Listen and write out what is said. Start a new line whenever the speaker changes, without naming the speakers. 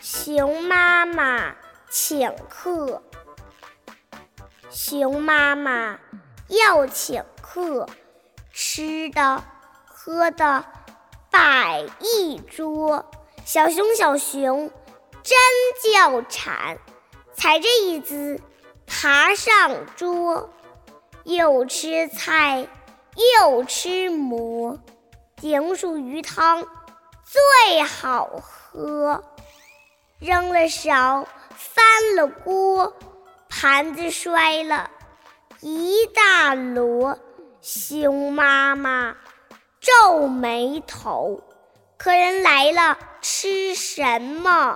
熊妈妈请客，熊妈妈要请客，吃的喝的摆一桌。小熊小熊真叫馋，踩着椅子爬上桌，又吃菜又吃馍，顶数鱼汤。最好喝。扔了勺，翻了锅，盘子摔了一大摞。熊妈妈皱眉头，客人来了，吃什么？